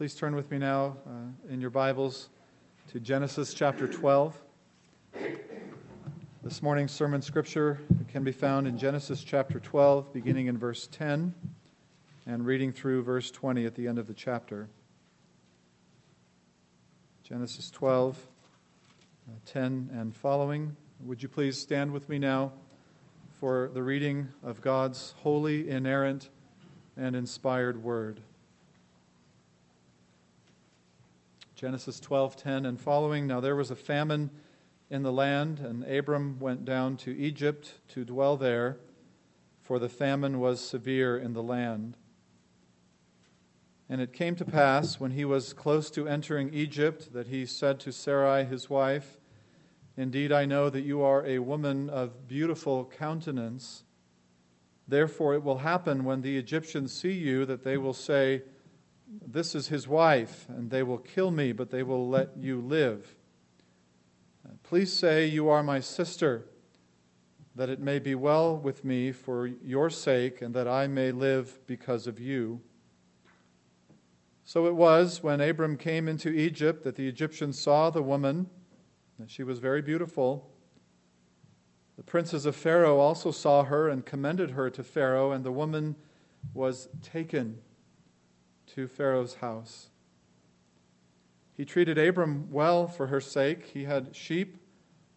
Please turn with me now uh, in your Bibles to Genesis chapter 12. This morning's sermon scripture can be found in Genesis chapter 12, beginning in verse 10 and reading through verse 20 at the end of the chapter. Genesis 12, uh, 10 and following. Would you please stand with me now for the reading of God's holy, inerrant, and inspired word? Genesis 12:10 and following. Now there was a famine in the land, and Abram went down to Egypt to dwell there, for the famine was severe in the land. And it came to pass, when he was close to entering Egypt, that he said to Sarai his wife, Indeed, I know that you are a woman of beautiful countenance. Therefore, it will happen when the Egyptians see you that they will say, this is his wife, and they will kill me, but they will let you live. Please say, You are my sister, that it may be well with me for your sake, and that I may live because of you. So it was when Abram came into Egypt that the Egyptians saw the woman, and she was very beautiful. The princes of Pharaoh also saw her and commended her to Pharaoh, and the woman was taken to Pharaoh's house. He treated Abram well for her sake. He had sheep,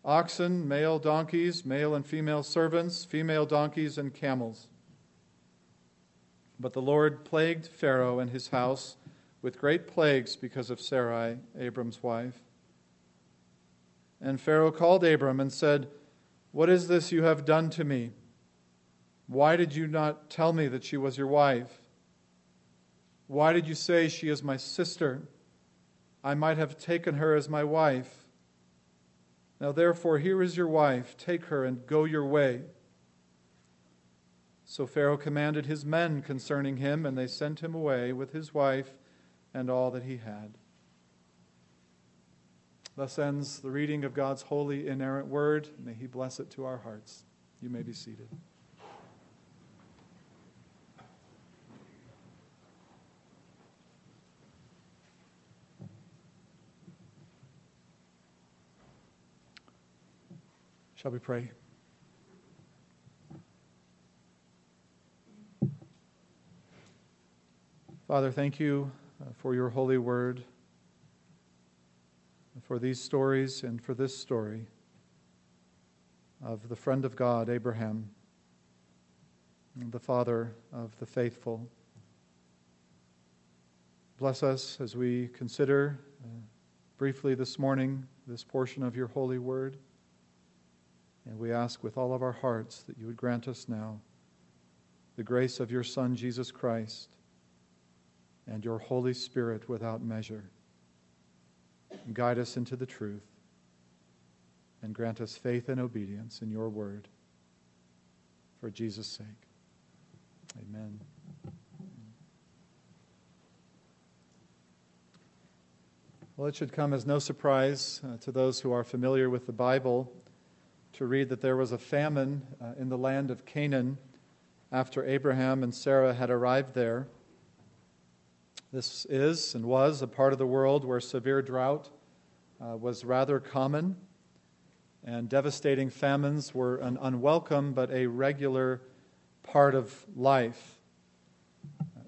oxen, male donkeys, male and female servants, female donkeys, and camels. But the Lord plagued Pharaoh and his house with great plagues because of Sarai, Abram's wife. And Pharaoh called Abram and said, What is this you have done to me? Why did you not tell me that she was your wife? Why did you say she is my sister? I might have taken her as my wife. Now, therefore, here is your wife. Take her and go your way. So Pharaoh commanded his men concerning him, and they sent him away with his wife and all that he had. Thus ends the reading of God's holy, inerrant word. May he bless it to our hearts. You may be seated. Shall we pray? Father, thank you uh, for your holy word, for these stories, and for this story of the friend of God, Abraham, the father of the faithful. Bless us as we consider uh, briefly this morning this portion of your holy word. And we ask with all of our hearts that you would grant us now the grace of your Son, Jesus Christ, and your Holy Spirit without measure. Guide us into the truth and grant us faith and obedience in your word. For Jesus' sake. Amen. Well, it should come as no surprise uh, to those who are familiar with the Bible to read that there was a famine uh, in the land of Canaan after Abraham and Sarah had arrived there. This is and was a part of the world where severe drought uh, was rather common, and devastating famines were an unwelcome but a regular part of life.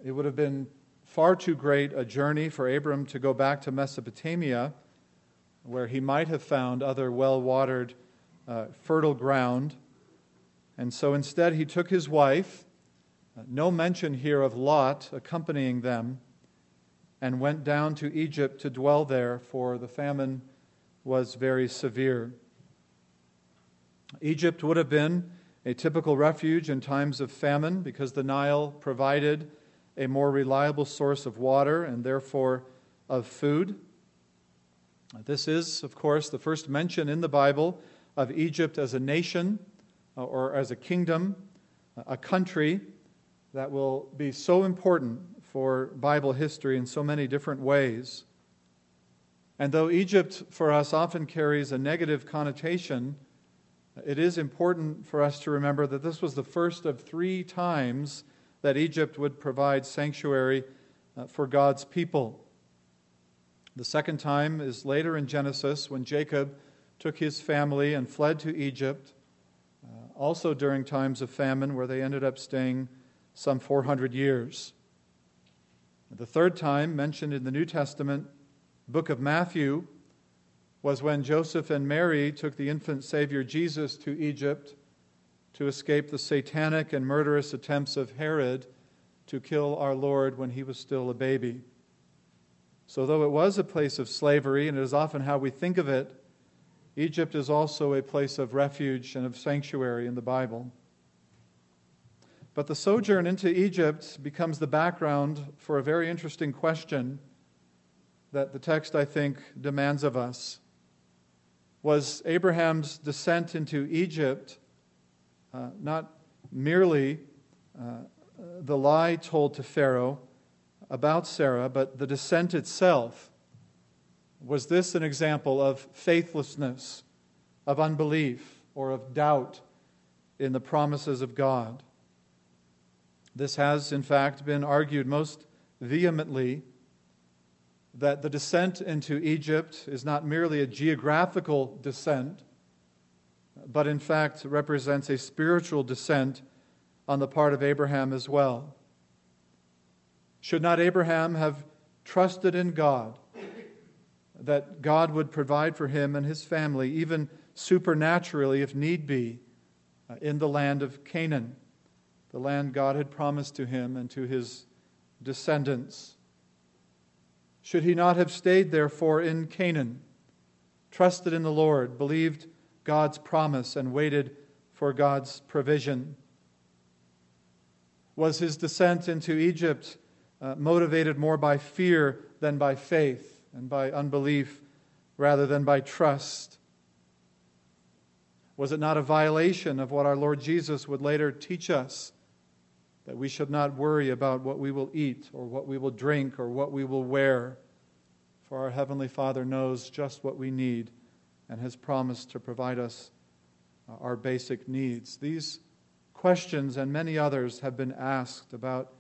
It would have been far too great a journey for Abram to go back to Mesopotamia, where he might have found other well watered uh, fertile ground. And so instead, he took his wife, uh, no mention here of Lot accompanying them, and went down to Egypt to dwell there, for the famine was very severe. Egypt would have been a typical refuge in times of famine because the Nile provided a more reliable source of water and therefore of food. This is, of course, the first mention in the Bible of Egypt as a nation uh, or as a kingdom, a country that will be so important for Bible history in so many different ways. And though Egypt for us often carries a negative connotation, it is important for us to remember that this was the first of three times that Egypt would provide sanctuary uh, for God's people. The second time is later in Genesis when Jacob took his family and fled to Egypt, uh, also during times of famine where they ended up staying some 400 years. The third time mentioned in the New Testament book of Matthew was when Joseph and Mary took the infant Savior Jesus to Egypt to escape the satanic and murderous attempts of Herod to kill our Lord when he was still a baby. So, though it was a place of slavery, and it is often how we think of it, Egypt is also a place of refuge and of sanctuary in the Bible. But the sojourn into Egypt becomes the background for a very interesting question that the text, I think, demands of us. Was Abraham's descent into Egypt uh, not merely uh, the lie told to Pharaoh about Sarah, but the descent itself. Was this an example of faithlessness, of unbelief, or of doubt in the promises of God? This has, in fact, been argued most vehemently that the descent into Egypt is not merely a geographical descent, but in fact represents a spiritual descent on the part of Abraham as well. Should not Abraham have trusted in God that God would provide for him and his family, even supernaturally if need be, uh, in the land of Canaan, the land God had promised to him and to his descendants? Should he not have stayed, therefore, in Canaan, trusted in the Lord, believed God's promise, and waited for God's provision? Was his descent into Egypt uh, motivated more by fear than by faith and by unbelief rather than by trust? Was it not a violation of what our Lord Jesus would later teach us? That we should not worry about what we will eat or what we will drink or what we will wear, for our Heavenly Father knows just what we need and has promised to provide us uh, our basic needs. These questions and many others have been asked about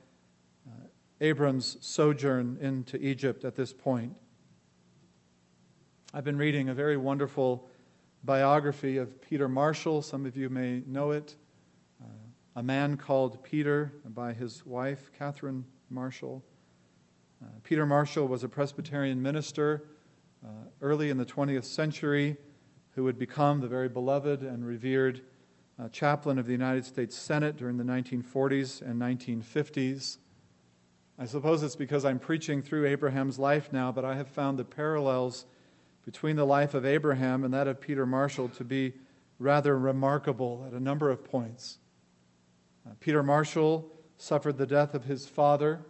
uh, Abram's sojourn into Egypt at this point. I've been reading a very wonderful biography of Peter Marshall. Some of you may know it. Uh, a man called Peter by his wife, Catherine Marshall. Uh, Peter Marshall was a Presbyterian minister uh, early in the 20th century who would become the very beloved and revered uh, chaplain of the United States Senate during the 1940s and 1950s. I suppose it's because I'm preaching through Abraham's life now, but I have found the parallels between the life of Abraham and that of Peter Marshall to be rather remarkable at a number of points. Uh, Peter Marshall suffered the death of his father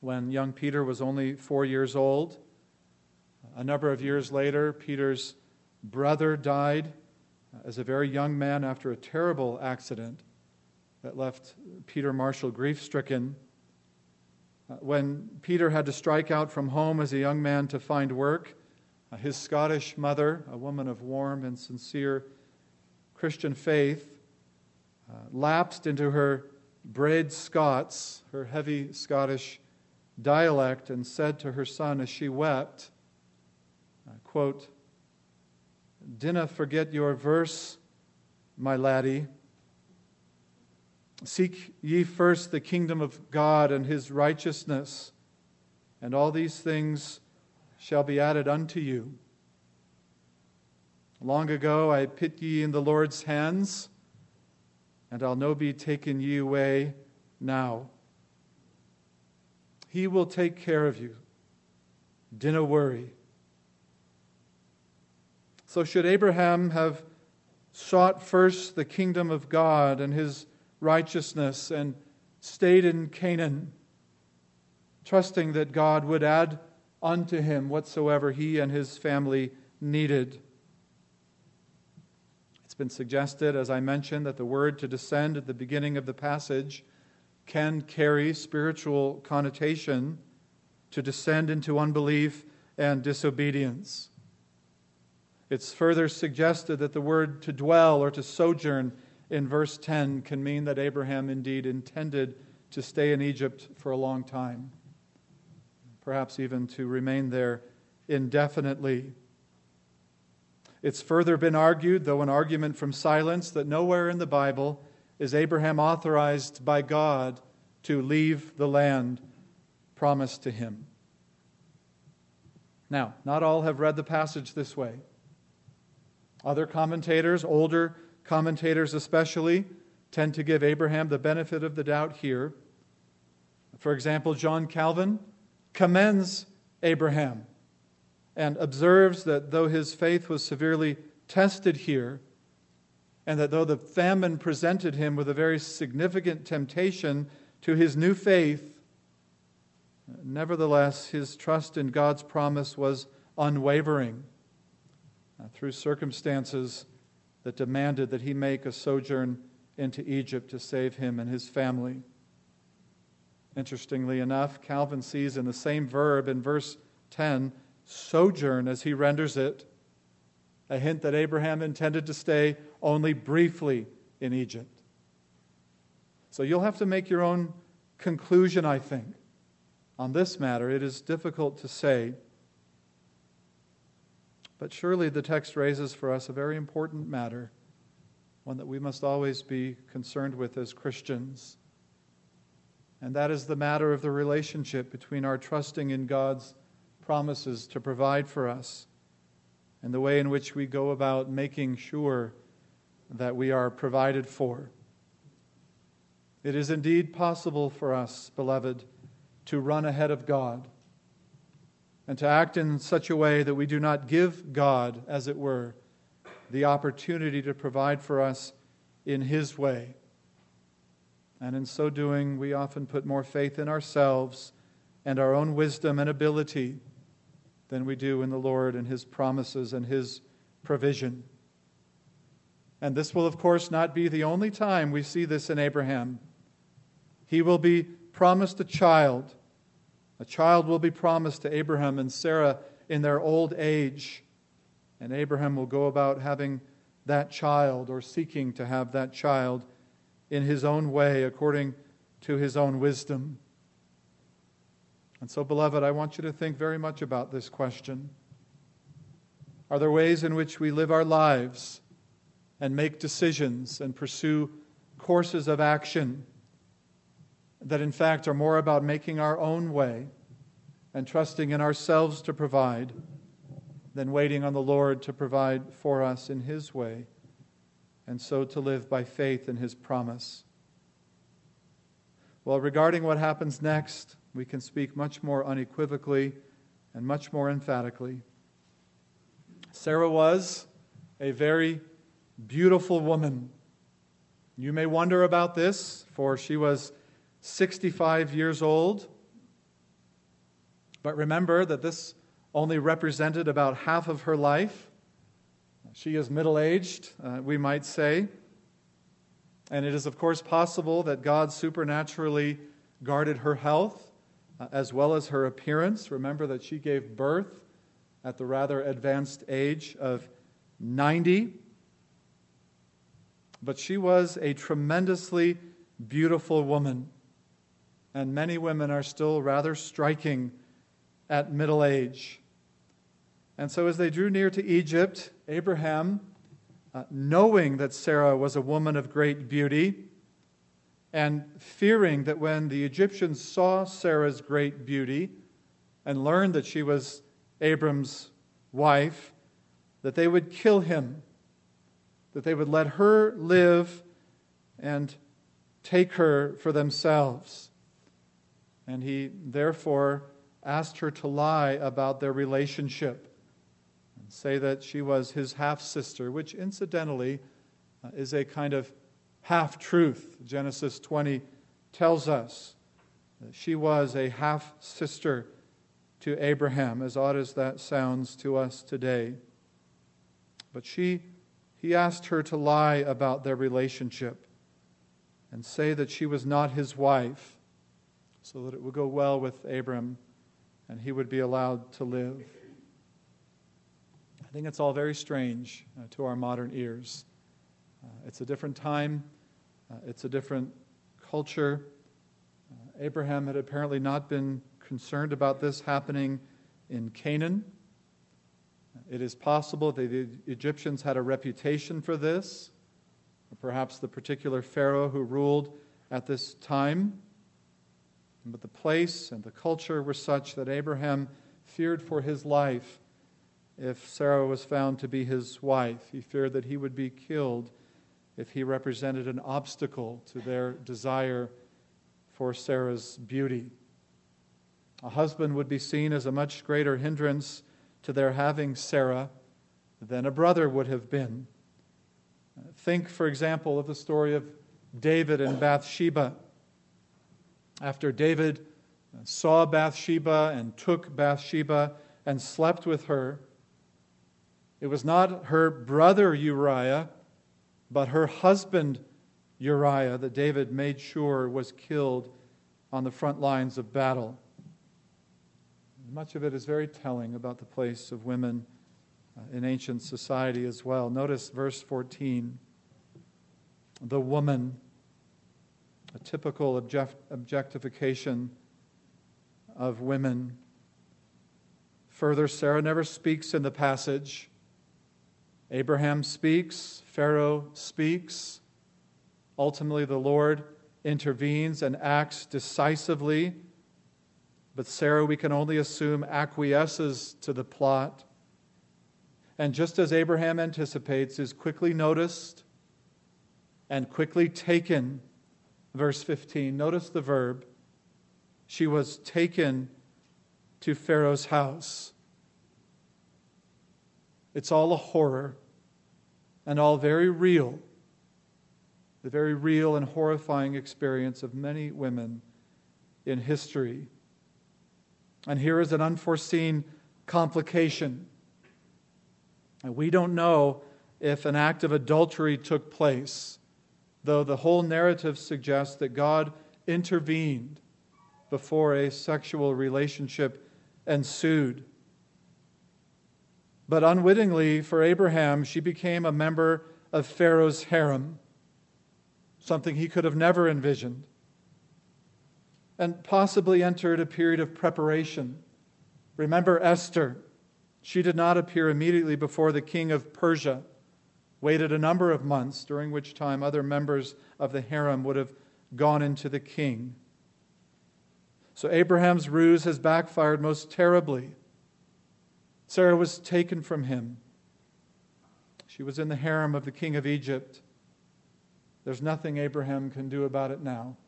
when young Peter was only four years old. A number of years later, Peter's brother died as a very young man after a terrible accident that left Peter Marshall grief stricken. Uh, when Peter had to strike out from home as a young man to find work, uh, his Scottish mother, a woman of warm and sincere Christian faith, uh, lapsed into her braid Scots, her heavy Scottish dialect, and said to her son as she wept, uh, quote, Dinna forget your verse, my laddie. Seek ye first the kingdom of God and his righteousness, and all these things shall be added unto you. Long ago I put ye in the Lord's hands, and I'll no be taken ye away now. He will take care of you. Dinna worry. So, should Abraham have sought first the kingdom of God and his righteousness and stayed in Canaan, trusting that God would add unto him whatsoever he and his family needed? It's been suggested, as I mentioned, that the word to descend at the beginning of the passage can carry spiritual connotation to descend into unbelief and disobedience. It's further suggested that the word to dwell or to sojourn in verse 10 can mean that Abraham indeed intended to stay in Egypt for a long time, perhaps even to remain there indefinitely. It's further been argued, though an argument from silence, that nowhere in the Bible is Abraham authorized by God to leave the land promised to him. Now, not all have read the passage this way. Other commentators, older commentators especially, tend to give Abraham the benefit of the doubt here. For example, John Calvin commends Abraham and observes that though his faith was severely tested here, and that though the famine presented him with a very significant temptation to his new faith, nevertheless his trust in God's promise was unwavering uh, through circumstances that demanded that he make a sojourn into Egypt to save him and his family. Interestingly enough, Calvin sees in the same verb in verse 10, sojourn as he renders it, a hint that Abraham intended to stay only briefly in Egypt. So you'll have to make your own conclusion, I think. On this matter, it is difficult to say. But surely the text raises for us a very important matter, one that we must always be concerned with as Christians. And that is the matter of the relationship between our trusting in God's promises to provide for us and the way in which we go about making sure that we are provided for. It is indeed possible for us, beloved, to run ahead of God and to act in such a way that we do not give God, as it were, the opportunity to provide for us in His way. And in so doing, we often put more faith in ourselves and our own wisdom and ability than we do in the Lord and His promises and His provision. And this will, of course, not be the only time we see this in Abraham. He will be promised a child a child will be promised to Abraham and Sarah in their old age, and Abraham will go about having that child or seeking to have that child in his own way according to his own wisdom. And so, beloved, I want you to think very much about this question. Are there ways in which we live our lives and make decisions and pursue courses of action? that in fact are more about making our own way and trusting in ourselves to provide than waiting on the Lord to provide for us in His way, and so to live by faith in His promise. Well, regarding what happens next, we can speak much more unequivocally and much more emphatically. Sarah was a very beautiful woman. You may wonder about this, for she was 65 years old. But remember that this only represented about half of her life. She is middle aged, uh, we might say. And it is, of course, possible that God supernaturally guarded her health uh, as well as her appearance. Remember that she gave birth at the rather advanced age of 90. But she was a tremendously beautiful woman and many women are still rather striking at middle age. And so, as they drew near to Egypt, Abraham, uh, knowing that Sarah was a woman of great beauty, and fearing that when the Egyptians saw Sarah's great beauty and learned that she was Abram's wife, that they would kill him, that they would let her live and take her for themselves. And he therefore asked her to lie about their relationship say that she was his half sister, which incidentally uh, is a kind of half truth. Genesis 20 tells us that she was a half sister to Abraham, as odd as that sounds to us today. But she, he asked her to lie about their relationship and say that she was not his wife so that it would go well with Abram and he would be allowed to live. I think it's all very strange uh, to our modern ears. Uh, it's a different time, uh, it's a different culture. Uh, Abraham had apparently not been concerned about this happening in Canaan, It is possible that the Egyptians had a reputation for this, or perhaps the particular Pharaoh who ruled at this time. But the place and the culture were such that Abraham feared for his life if Sarah was found to be his wife. He feared that he would be killed if he represented an obstacle to their desire for Sarah's beauty. A husband would be seen as a much greater hindrance to their having Sarah than a brother would have been. Think, for example, of the story of David and Bathsheba. After David saw Bathsheba and took Bathsheba and slept with her, it was not her brother Uriah, but her husband Uriah that David made sure was killed on the front lines of battle. Much of it is very telling about the place of women uh, in ancient society as well. Notice verse 14. The woman, a typical object- objectification of women. Further, Sarah never speaks in the passage. Abraham speaks, Pharaoh speaks. Ultimately, the Lord intervenes and acts decisively. But Sarah, we can only assume, acquiesces to the plot. And just as Abraham anticipates, is quickly noticed and quickly taken. Verse 15. Notice the verb. She was taken to Pharaoh's house. It's all a horror and all very real. The very real and horrifying experience of many women in history. And here is an unforeseen complication. And we don't know if an act of adultery took place, though the whole narrative suggests that God intervened before a sexual relationship ensued. But unwittingly for Abraham, she became a member of Pharaoh's harem, something he could have never envisioned, and possibly entered a period of preparation. Remember Esther. She did not appear immediately before the king of Persia, waited a number of months, during which time other members of the harem would have gone into the king. So Abraham's ruse has backfired most terribly. Sarah was taken from him. She was in the harem of the king of Egypt. There's nothing Abraham can do about it now.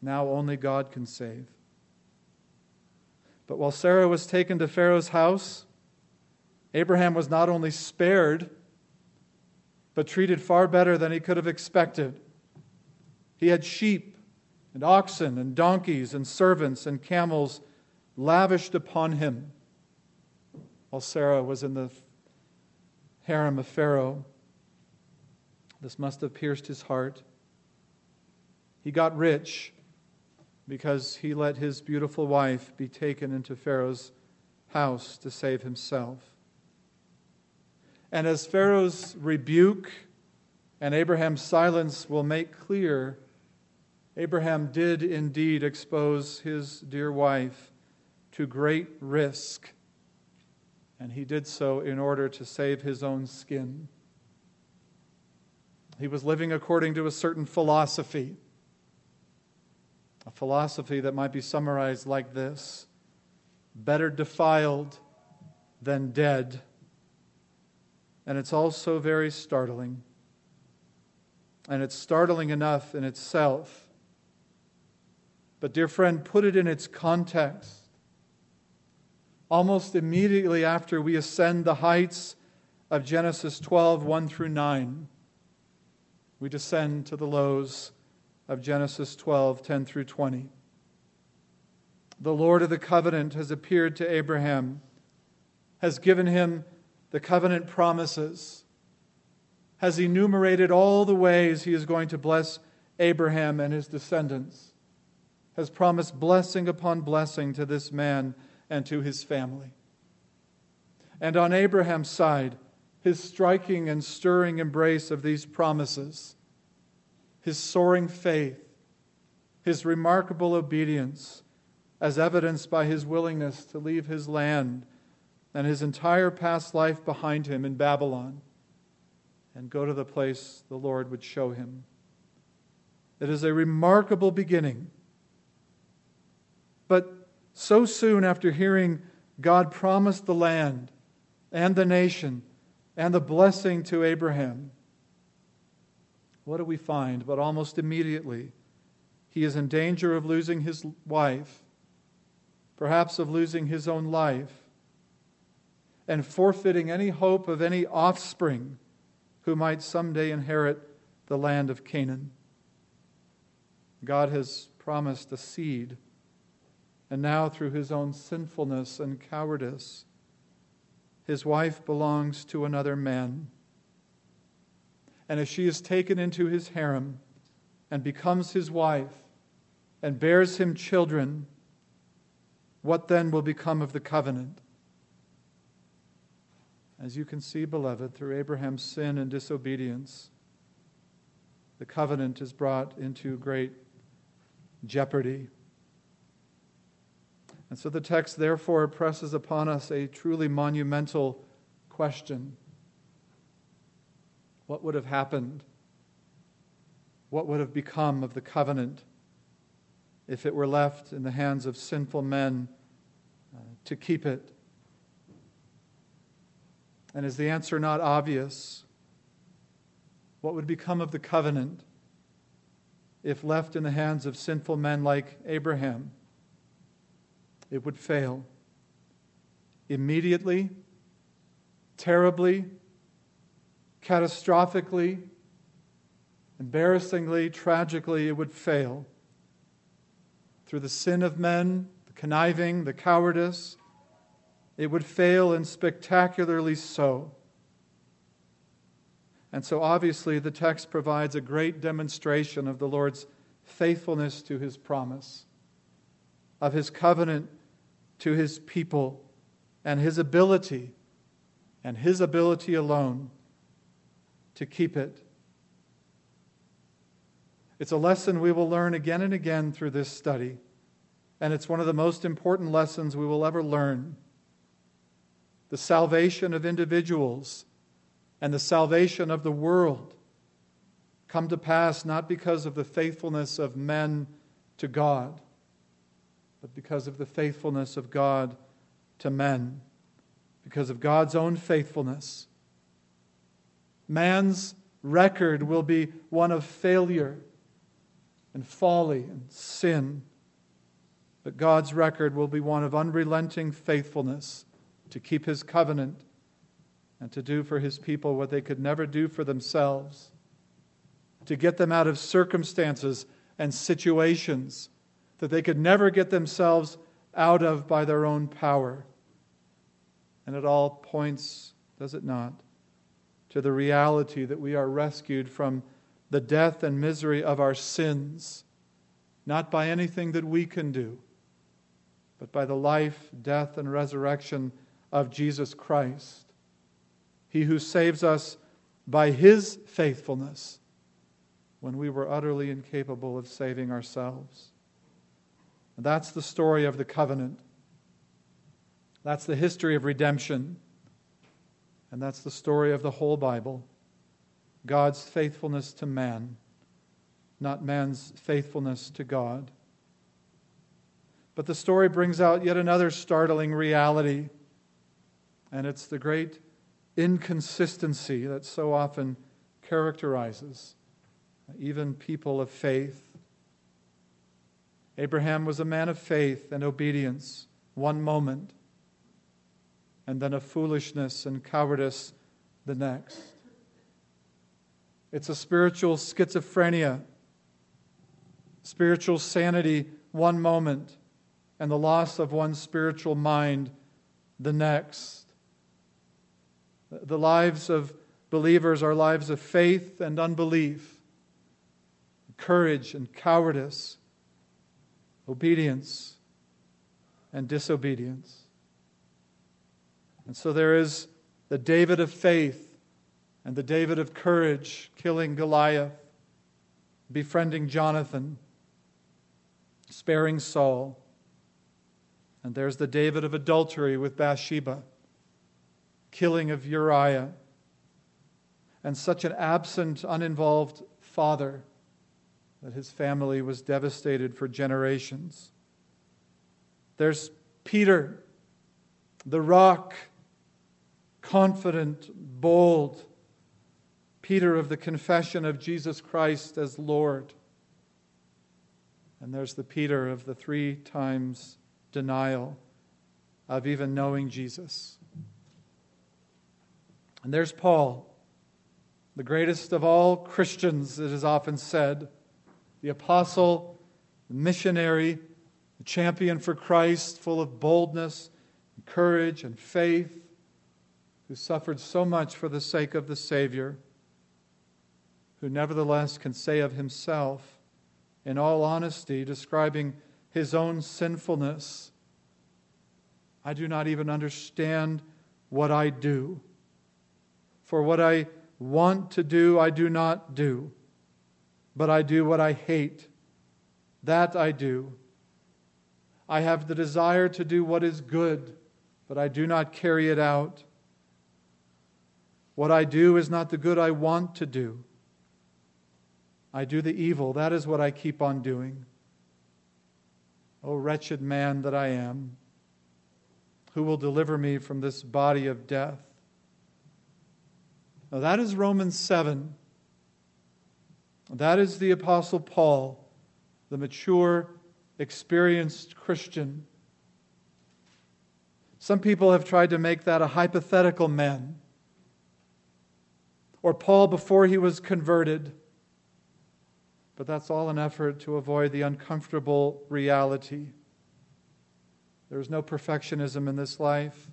Now only God can save. But while Sarah was taken to Pharaoh's house, Abraham was not only spared, but treated far better than he could have expected. He had sheep and oxen and donkeys and servants and camels lavished upon him while Sarah was in the harem of Pharaoh. This must have pierced his heart. He got rich because he let his beautiful wife be taken into Pharaoh's house to save himself. And as Pharaoh's rebuke and Abraham's silence will make clear, Abraham did indeed expose his dear wife to great risk and he did so in order to save his own skin. He was living according to a certain philosophy, a philosophy that might be summarized like this better defiled than dead. And it's also very startling. And it's startling enough in itself. But, dear friend, put it in its context almost immediately after we ascend the heights of Genesis 12, 1 through 9. We descend to the lows of Genesis 12, 10 through 20. The Lord of the covenant has appeared to Abraham, has given him the covenant promises, has enumerated all the ways he is going to bless Abraham and his descendants, has promised blessing upon blessing to this man and to his family. And on Abraham's side, his striking and stirring embrace of these promises, his soaring faith, his remarkable obedience, as evidenced by his willingness to leave his land and his entire past life behind him in Babylon and go to the place the Lord would show him. It is a remarkable beginning. But so soon after hearing God promise the land and the nation and the blessing to Abraham, what do we find? But almost immediately, he is in danger of losing his wife, perhaps of losing his own life, and forfeiting any hope of any offspring who might someday inherit the land of Canaan. God has promised a seed, and now through his own sinfulness and cowardice, his wife belongs to another man. And as she is taken into his harem and becomes his wife and bears him children, what then will become of the covenant? As you can see, beloved, through Abraham's sin and disobedience, the covenant is brought into great jeopardy. And so the text, therefore, presses upon us a truly monumental question What would have happened? What would have become of the covenant if it were left in the hands of sinful men uh, to keep it? And is the answer not obvious? What would become of the covenant if left in the hands of sinful men like Abraham? It would fail. Immediately, terribly, catastrophically, embarrassingly, tragically, it would fail. Through the sin of men, the conniving, the cowardice, it would fail, and spectacularly so. And so, obviously, the text provides a great demonstration of the Lord's faithfulness to his promise, of his covenant to his people, and his ability, and his ability alone, to keep it. It's a lesson we will learn again and again through this study, and it's one of the most important lessons we will ever learn. The salvation of individuals and the salvation of the world come to pass not because of the faithfulness of men to God, but because of the faithfulness of God to men, because of God's own faithfulness. Man's record will be one of failure and folly and sin, but God's record will be one of unrelenting faithfulness to keep his covenant and to do for his people what they could never do for themselves, to get them out of circumstances and situations that they could never get themselves out of by their own power. And it all points, does it not, to the reality that we are rescued from the death and misery of our sins, not by anything that we can do, but by the life, death, and resurrection of Jesus Christ he who saves us by his faithfulness when we were utterly incapable of saving ourselves. That's the story of the covenant. That's the history of redemption. And that's the story of the whole Bible God's faithfulness to man, not man's faithfulness to God. But the story brings out yet another startling reality, and it's the great inconsistency that so often characterizes even people of faith. Abraham was a man of faith and obedience one moment, and then of foolishness and cowardice the next. It's a spiritual schizophrenia, spiritual sanity one moment, and the loss of one's spiritual mind the next. The lives of believers are lives of faith and unbelief, courage and cowardice, obedience and disobedience. And so there is the David of faith and the David of courage killing Goliath, befriending Jonathan, sparing Saul. And there's the David of adultery with Bathsheba killing of Uriah, and such an absent, uninvolved father that his family was devastated for generations. There's Peter, the rock, confident, bold, Peter of the confession of Jesus Christ as Lord. And there's the Peter of the three times denial of even knowing Jesus. And there's Paul, the greatest of all Christians, it is often said, the apostle, the missionary, the champion for Christ, full of boldness, and courage, and faith, who suffered so much for the sake of the Savior, who nevertheless can say of himself, in all honesty, describing his own sinfulness, I do not even understand what I do. For what I want to do, I do not do, but I do what I hate. That I do. I have the desire to do what is good, but I do not carry it out. What I do is not the good I want to do. I do the evil. That is what I keep on doing. O wretched man that I am, who will deliver me from this body of death? Now, that is Romans 7. That is the Apostle Paul, the mature, experienced Christian. Some people have tried to make that a hypothetical man, or Paul before he was converted. But that's all an effort to avoid the uncomfortable reality. There is no perfectionism in this life.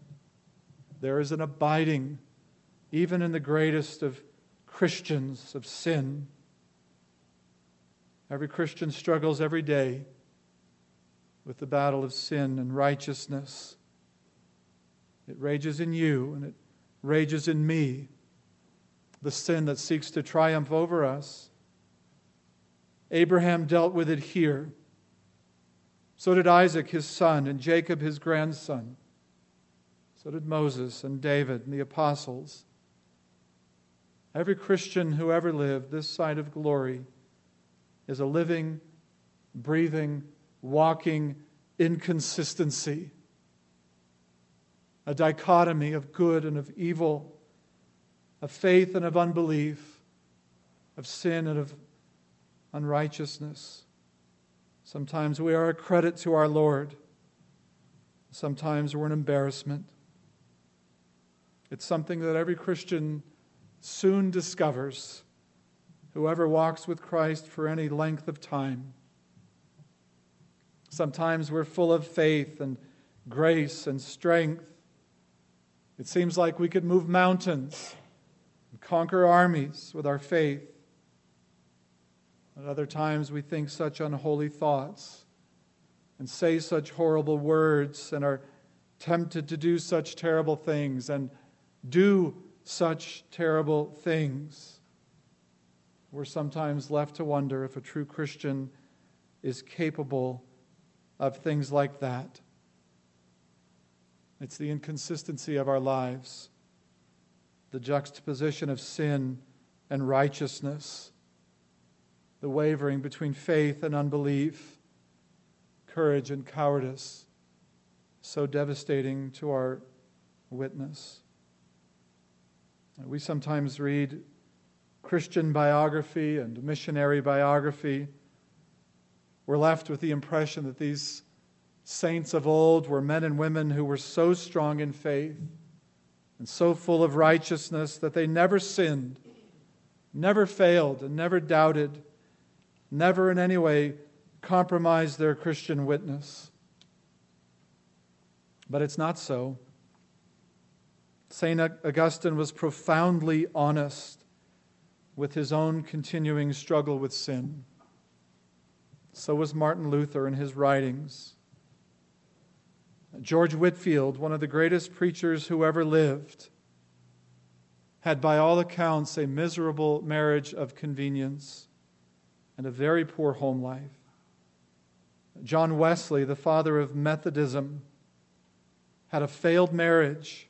There is an abiding, even in the greatest of Christians, of sin. Every Christian struggles every day with the battle of sin and righteousness. It rages in you and it rages in me. The sin that seeks to triumph over us. Abraham dealt with it here. So did Isaac, his son, and Jacob, his grandson. So did Moses and David and the apostles. Every Christian who ever lived this side of glory is a living, breathing, walking inconsistency, a dichotomy of good and of evil, of faith and of unbelief, of sin and of unrighteousness. Sometimes we are a credit to our Lord. Sometimes we're an embarrassment. It's something that every Christian soon discovers, whoever walks with Christ for any length of time. Sometimes we're full of faith and grace and strength. It seems like we could move mountains and conquer armies with our faith. At other times, we think such unholy thoughts and say such horrible words and are tempted to do such terrible things and do such terrible things. We're sometimes left to wonder if a true Christian is capable of things like that. It's the inconsistency of our lives, the juxtaposition of sin and righteousness the wavering between faith and unbelief, courage and cowardice, so devastating to our witness. We sometimes read Christian biography and missionary biography. We're left with the impression that these saints of old were men and women who were so strong in faith and so full of righteousness that they never sinned, never failed, and never doubted never in any way compromised their Christian witness. But it's not so. St. Augustine was profoundly honest with his own continuing struggle with sin. So was Martin Luther in his writings. George Whitefield, one of the greatest preachers who ever lived, had by all accounts a miserable marriage of convenience and a very poor home life. John Wesley, the father of Methodism, had a failed marriage,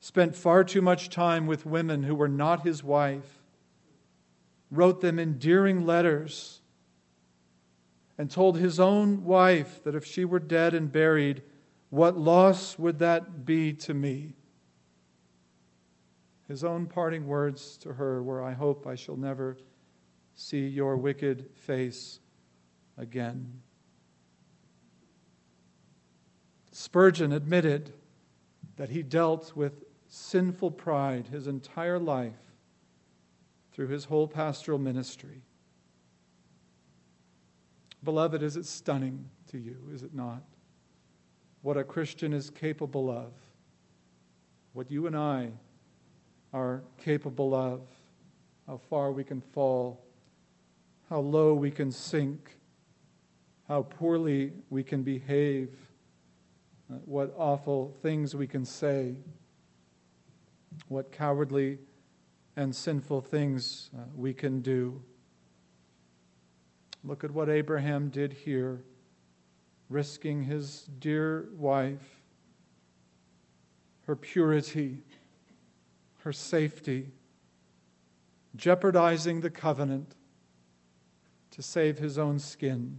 spent far too much time with women who were not his wife, wrote them endearing letters, and told his own wife that if she were dead and buried, what loss would that be to me? His own parting words to her were, I hope I shall never see your wicked face again. Spurgeon admitted that he dealt with sinful pride his entire life through his whole pastoral ministry. Beloved, is it stunning to you, is it not? What a Christian is capable of, what you and I are capable of, how far we can fall, how low we can sink, how poorly we can behave, uh, what awful things we can say, what cowardly and sinful things uh, we can do. Look at what Abraham did here, risking his dear wife, her purity, her safety, jeopardizing the covenant to save his own skin.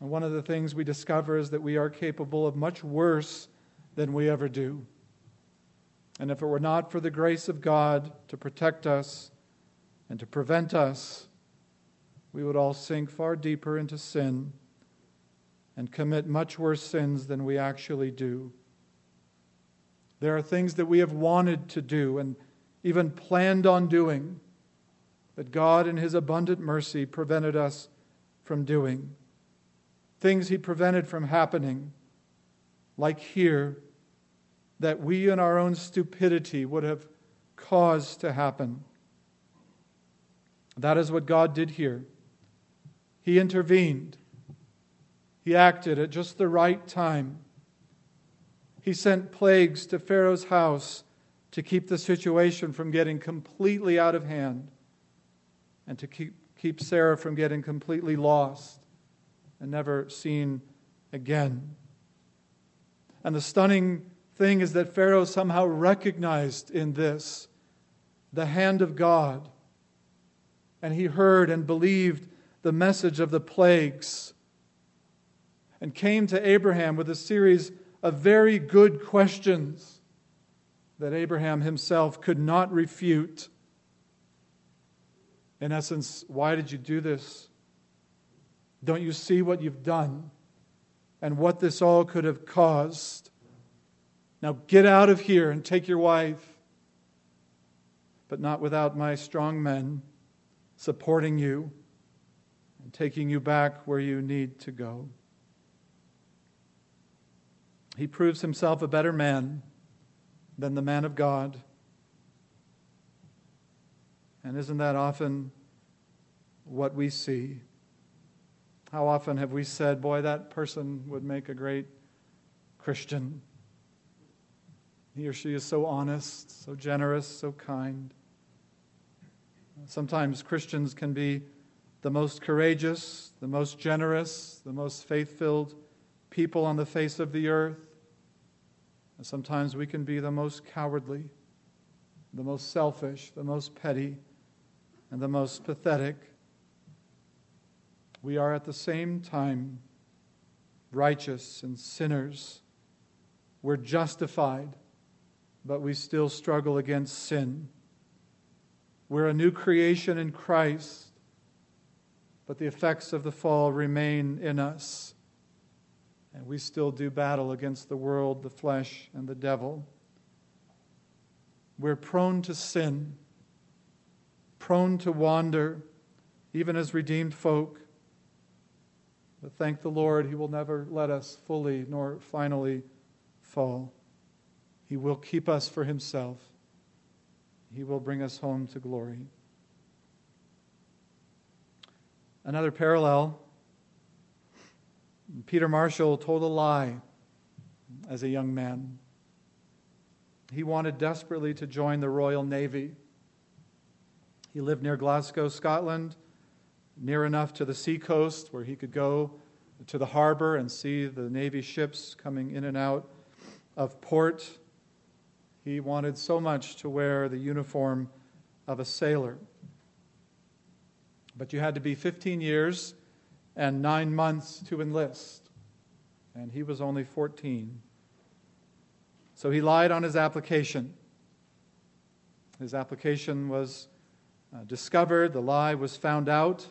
And one of the things we discover is that we are capable of much worse than we ever do. And if it were not for the grace of God to protect us and to prevent us, we would all sink far deeper into sin and commit much worse sins than we actually do. There are things that we have wanted to do and even planned on doing that God, in His abundant mercy, prevented us from doing. Things He prevented from happening, like here, that we in our own stupidity would have caused to happen. That is what God did here. He intervened, He acted at just the right time. He sent plagues to Pharaoh's house to keep the situation from getting completely out of hand and to keep, keep Sarah from getting completely lost and never seen again. And the stunning thing is that Pharaoh somehow recognized in this the hand of God. And he heard and believed the message of the plagues and came to Abraham with a series of very good questions that Abraham himself could not refute. In essence, why did you do this? Don't you see what you've done and what this all could have caused? Now get out of here and take your wife, but not without my strong men supporting you and taking you back where you need to go. He proves himself a better man than the man of God. And isn't that often what we see? How often have we said, Boy, that person would make a great Christian? He or she is so honest, so generous, so kind. Sometimes Christians can be the most courageous, the most generous, the most faith filled people on the face of the earth. And sometimes we can be the most cowardly, the most selfish, the most petty, and the most pathetic. We are at the same time righteous and sinners. We're justified, but we still struggle against sin. We're a new creation in Christ, but the effects of the fall remain in us. And we still do battle against the world, the flesh, and the devil. We're prone to sin, prone to wander, even as redeemed folk. But thank the Lord, He will never let us fully nor finally fall. He will keep us for Himself, He will bring us home to glory. Another parallel Peter Marshall told a lie as a young man. He wanted desperately to join the Royal Navy. He lived near Glasgow, Scotland, near enough to the seacoast where he could go to the harbor and see the Navy ships coming in and out of port. He wanted so much to wear the uniform of a sailor. But you had to be 15 years and nine months to enlist, and he was only 14. So he lied on his application. His application was uh, discovered, the lie was found out,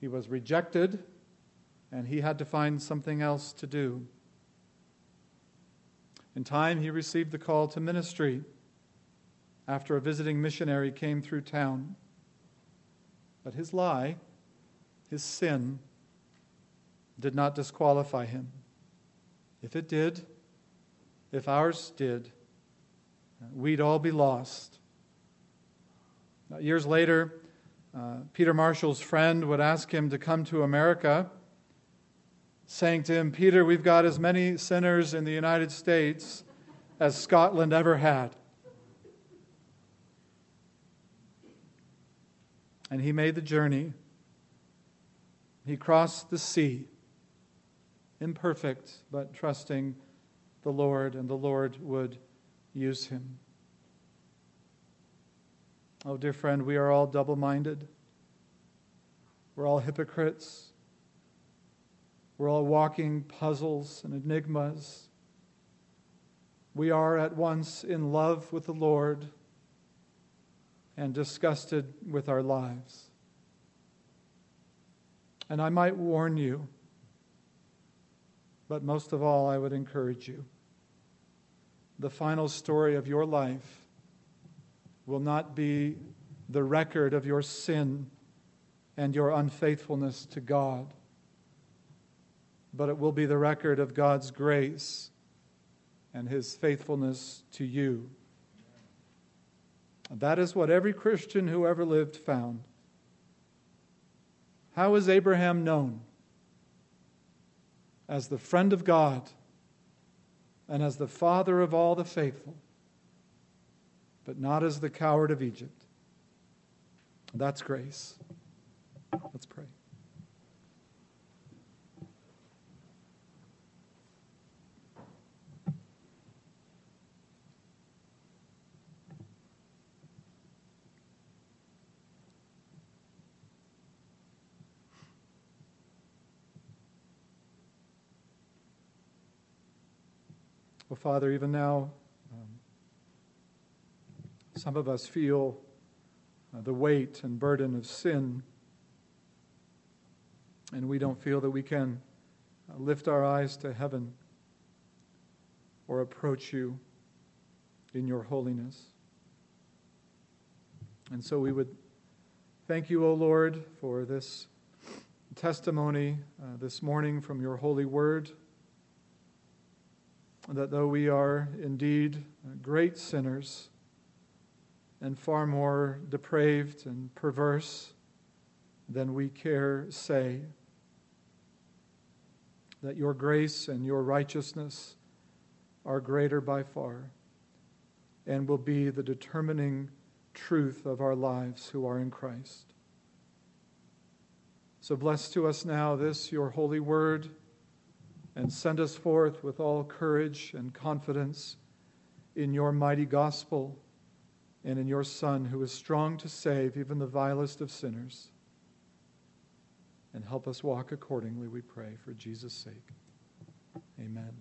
he was rejected, and he had to find something else to do. In time, he received the call to ministry after a visiting missionary came through town. But his lie, his sin, did not disqualify him. If it did, if ours did, we'd all be lost. Now, years later, uh, Peter Marshall's friend would ask him to come to America saying to him, Peter, we've got as many sinners in the United States as Scotland ever had. And he made the journey. He crossed the sea, imperfect, but trusting the Lord, and the Lord would use him. Oh, dear friend, we are all double minded. We're all hypocrites. We're all walking puzzles and enigmas. We are at once in love with the Lord and disgusted with our lives. And I might warn you, but most of all, I would encourage you. The final story of your life will not be the record of your sin and your unfaithfulness to God but it will be the record of God's grace and his faithfulness to you. That is what every Christian who ever lived found. How is Abraham known? As the friend of God and as the father of all the faithful, but not as the coward of Egypt. That's grace. Let's pray. Well, Father, even now, um, some of us feel uh, the weight and burden of sin, and we don't feel that we can uh, lift our eyes to heaven or approach you in your holiness. And so we would thank you, O Lord, for this testimony uh, this morning from your holy word that though we are indeed uh, great sinners and far more depraved and perverse than we care say, that your grace and your righteousness are greater by far and will be the determining truth of our lives who are in Christ. So bless to us now this, your holy word and send us forth with all courage and confidence in your mighty gospel and in your Son, who is strong to save even the vilest of sinners. And help us walk accordingly, we pray, for Jesus' sake. Amen.